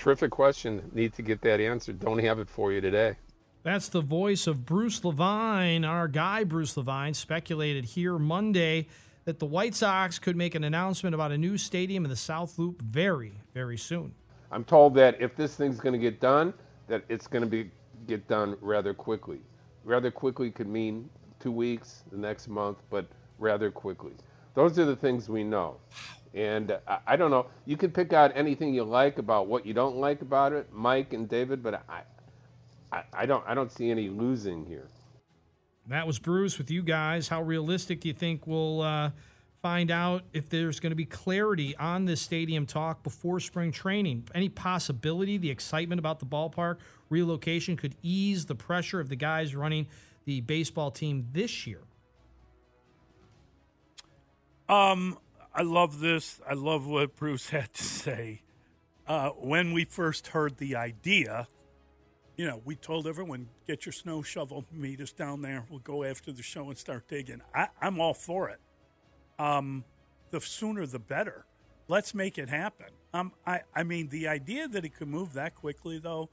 Terrific question. Need to get that answered. Don't have it for you today. That's the voice of Bruce Levine. Our guy, Bruce Levine, speculated here Monday that the White Sox could make an announcement about a new stadium in the South Loop very, very soon. I'm told that if this thing's going to get done, that it's going to be get done rather quickly. Rather quickly could mean two weeks, the next month, but rather quickly. Those are the things we know. And uh, I don't know. You can pick out anything you like about what you don't like about it, Mike and David, but I, I, I don't, I don't see any losing here. That was Bruce with you guys. How realistic do you think we'll uh, find out if there's going to be clarity on this stadium talk before spring training? Any possibility the excitement about the ballpark relocation could ease the pressure of the guys running the baseball team this year? Um, I love this. I love what Bruce had to say. Uh, when we first heard the idea, you know, we told everyone, get your snow shovel, meet us down there. We'll go after the show and start digging. I, am all for it. Um, the sooner the better. Let's make it happen. Um, I, I mean, the idea that it could move that quickly, though,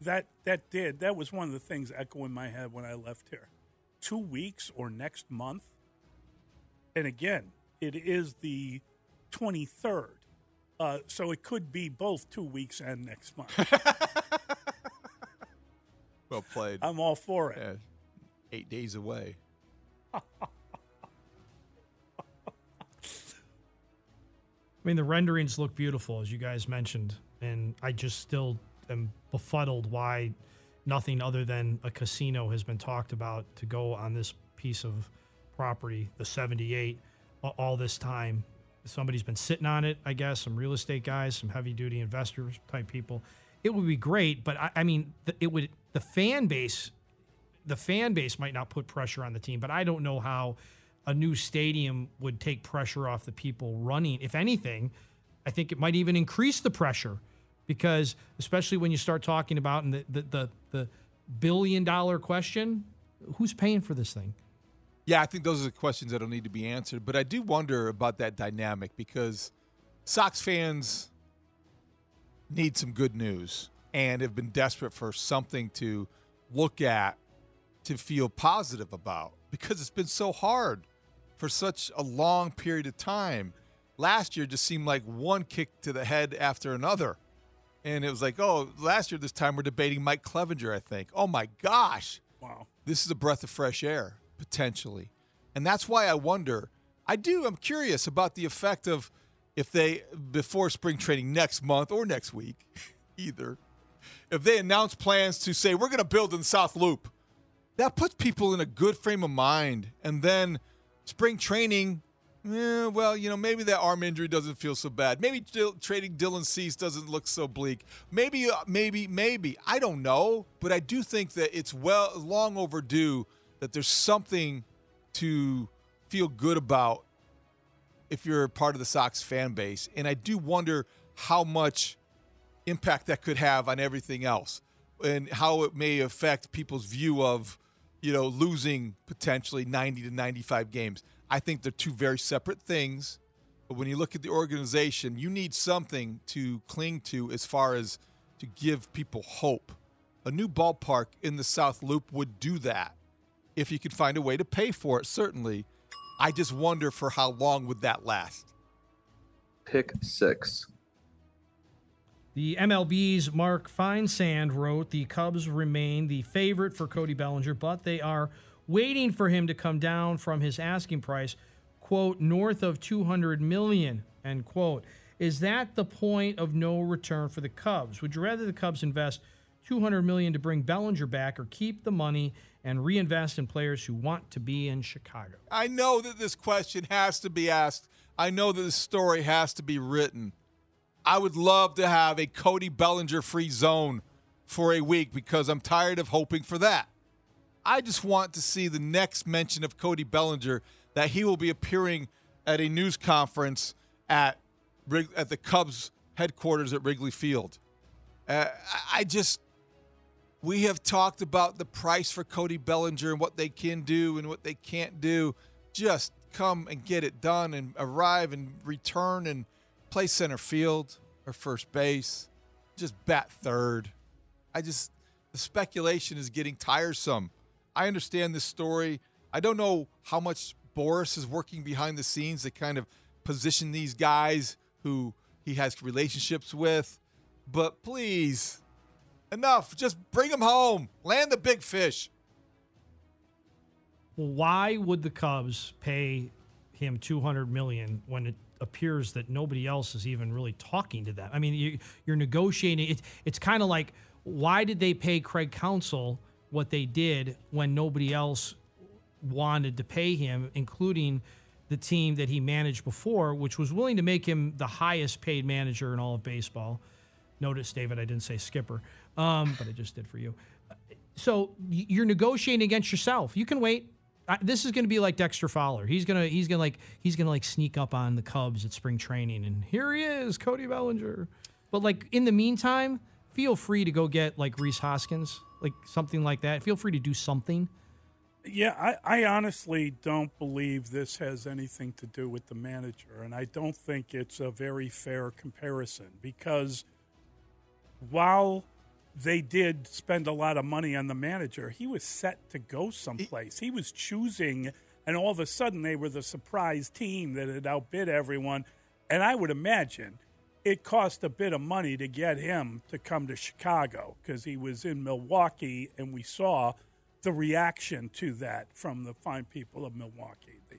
that that did. That was one of the things echo in my head when I left here. Two weeks or next month. And again, it is the 23rd. Uh, so it could be both two weeks and next month. well played. I'm all for it. Yeah, eight days away. I mean, the renderings look beautiful, as you guys mentioned, and I just still am befuddled why nothing other than a casino has been talked about to go on this piece of property, the 78 all this time. Somebody's been sitting on it, I guess, some real estate guys, some heavy duty investors type people. It would be great, but I, I mean, it would the fan base, the fan base might not put pressure on the team, but I don't know how a new stadium would take pressure off the people running. If anything, I think it might even increase the pressure because, especially when you start talking about the the the, the billion dollar question, who's paying for this thing? Yeah, I think those are the questions that'll need to be answered. But I do wonder about that dynamic because Sox fans need some good news and have been desperate for something to look at to feel positive about because it's been so hard for such a long period of time. Last year just seemed like one kick to the head after another. And it was like, oh, last year this time we're debating Mike Clevinger, I think. Oh my gosh. Wow. This is a breath of fresh air potentially. And that's why I wonder. I do. I'm curious about the effect of if they before spring training next month or next week, either. If they announce plans to say we're going to build in the South Loop, that puts people in a good frame of mind. And then spring training, eh, well, you know, maybe that arm injury doesn't feel so bad. Maybe trading Dylan Cease doesn't look so bleak. Maybe, uh, maybe, maybe. I don't know, but I do think that it's well long overdue that there's something to feel good about if you're part of the Sox fan base. And I do wonder how much impact that could have on everything else and how it may affect people's view of, you know, losing potentially 90 to 95 games. I think they're two very separate things. But when you look at the organization, you need something to cling to as far as to give people hope. A new ballpark in the South Loop would do that if you could find a way to pay for it, certainly. I just wonder for how long would that last? Pick six. The MLB's Mark Feinsand wrote the Cubs remain the favorite for Cody Bellinger, but they are waiting for him to come down from his asking price, quote, north of 200 million, end quote. Is that the point of no return for the Cubs? Would you rather the Cubs invest 200 million to bring Bellinger back or keep the money and reinvest in players who want to be in Chicago? I know that this question has to be asked. I know that this story has to be written. I would love to have a Cody Bellinger free zone for a week because I'm tired of hoping for that. I just want to see the next mention of Cody Bellinger that he will be appearing at a news conference at at the Cubs headquarters at Wrigley Field. Uh, I just we have talked about the price for Cody Bellinger and what they can do and what they can't do. Just come and get it done and arrive and return and play center field or first base. Just bat third. I just the speculation is getting tiresome. I understand this story. I don't know how much Boras is working behind the scenes to kind of position these guys who he has relationships with, but please, enough. Just bring them home. Land the big fish. Why would the Cubs pay him 200 million when it appears that nobody else is even really talking to them? I mean, you, are negotiating. It, it's kind of like why did they pay Craig Counsell what they did when nobody else wanted to pay him, including the team that he managed before, which was willing to make him the highest paid manager in all of baseball. Notice, David, I didn't say skipper, um, but I just did for you. So you're negotiating against yourself. You can wait. I, this is going to be like Dexter Fowler. He's gonna he's gonna like he's gonna like sneak up on the Cubs at spring training, and here he is, Cody Bellinger. But like in the meantime, feel free to go get like Rhys Hoskins, like something like that. Feel free to do something. Yeah, I, I honestly don't believe this has anything to do with the manager, and I don't think it's a very fair comparison because while they did spend a lot of money on the manager, he was set to go someplace. He was choosing, and all of a sudden they were the surprise team that had outbid everyone. And I would imagine it cost a bit of money to get him to come to Chicago because he was in Milwaukee, and we saw the reaction to that from the fine people of Milwaukee, the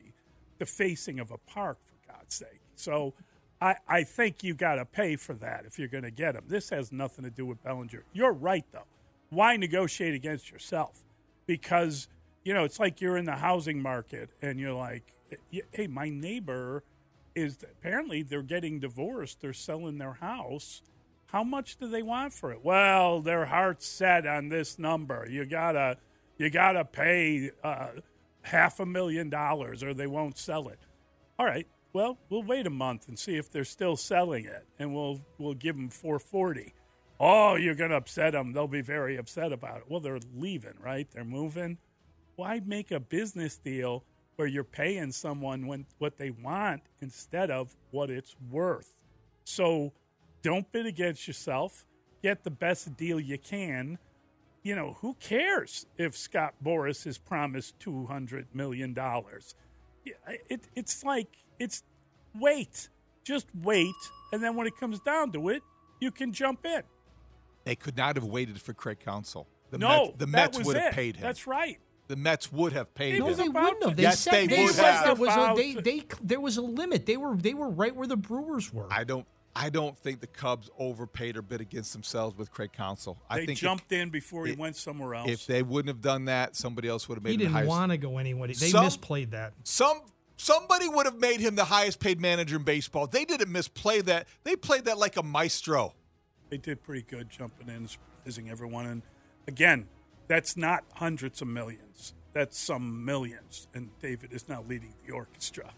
the facing of a park, for God's sake. So I, I think you got to pay for that if you're going to get him. This has nothing to do with Bellinger. You're right, though. Why negotiate against yourself? Because, you know, it's like you're in the housing market and you're like, hey, my neighbor – is apparently they're getting divorced. They're selling their house. How much do they want for it? Well, their heart's set on this number. You gotta, you gotta pay uh, half a million dollars, or they won't sell it. All right. Well, we'll wait a month and see if they're still selling it, and we'll we'll give them four forty. Oh, you're gonna upset them. They'll be very upset about it. Well, they're leaving, right? They're moving. Why make a business deal? where you're paying someone when, what they want instead of what it's worth. So don't bid against yourself. Get the best deal you can. You know, who cares if Scott Boras has promised $200 million? It, it's like, it's wait. Just wait. And then when it comes down to it, you can jump in. They could not have waited for Craig Counsell. The no, Mets, the Mets would have paid him. That's right the Mets would have paid no, him. they wouldn't have. They yes, said, they, they would said have. there was a they, they there was a limit. They were they were right where the Brewers were. I don't I don't think the Cubs overpaid or bid against themselves with Craig Counsell. I they think jumped in before he went somewhere else. If they wouldn't have done that, somebody else would have made. He didn't want to go anywhere. They some, misplayed that. Some somebody would have made him the highest paid manager in baseball. They didn't misplay that. They played that like a maestro. They did pretty good jumping in, surprising everyone. And again, that's not hundreds of millions that's some millions, and David is now leading the orchestra.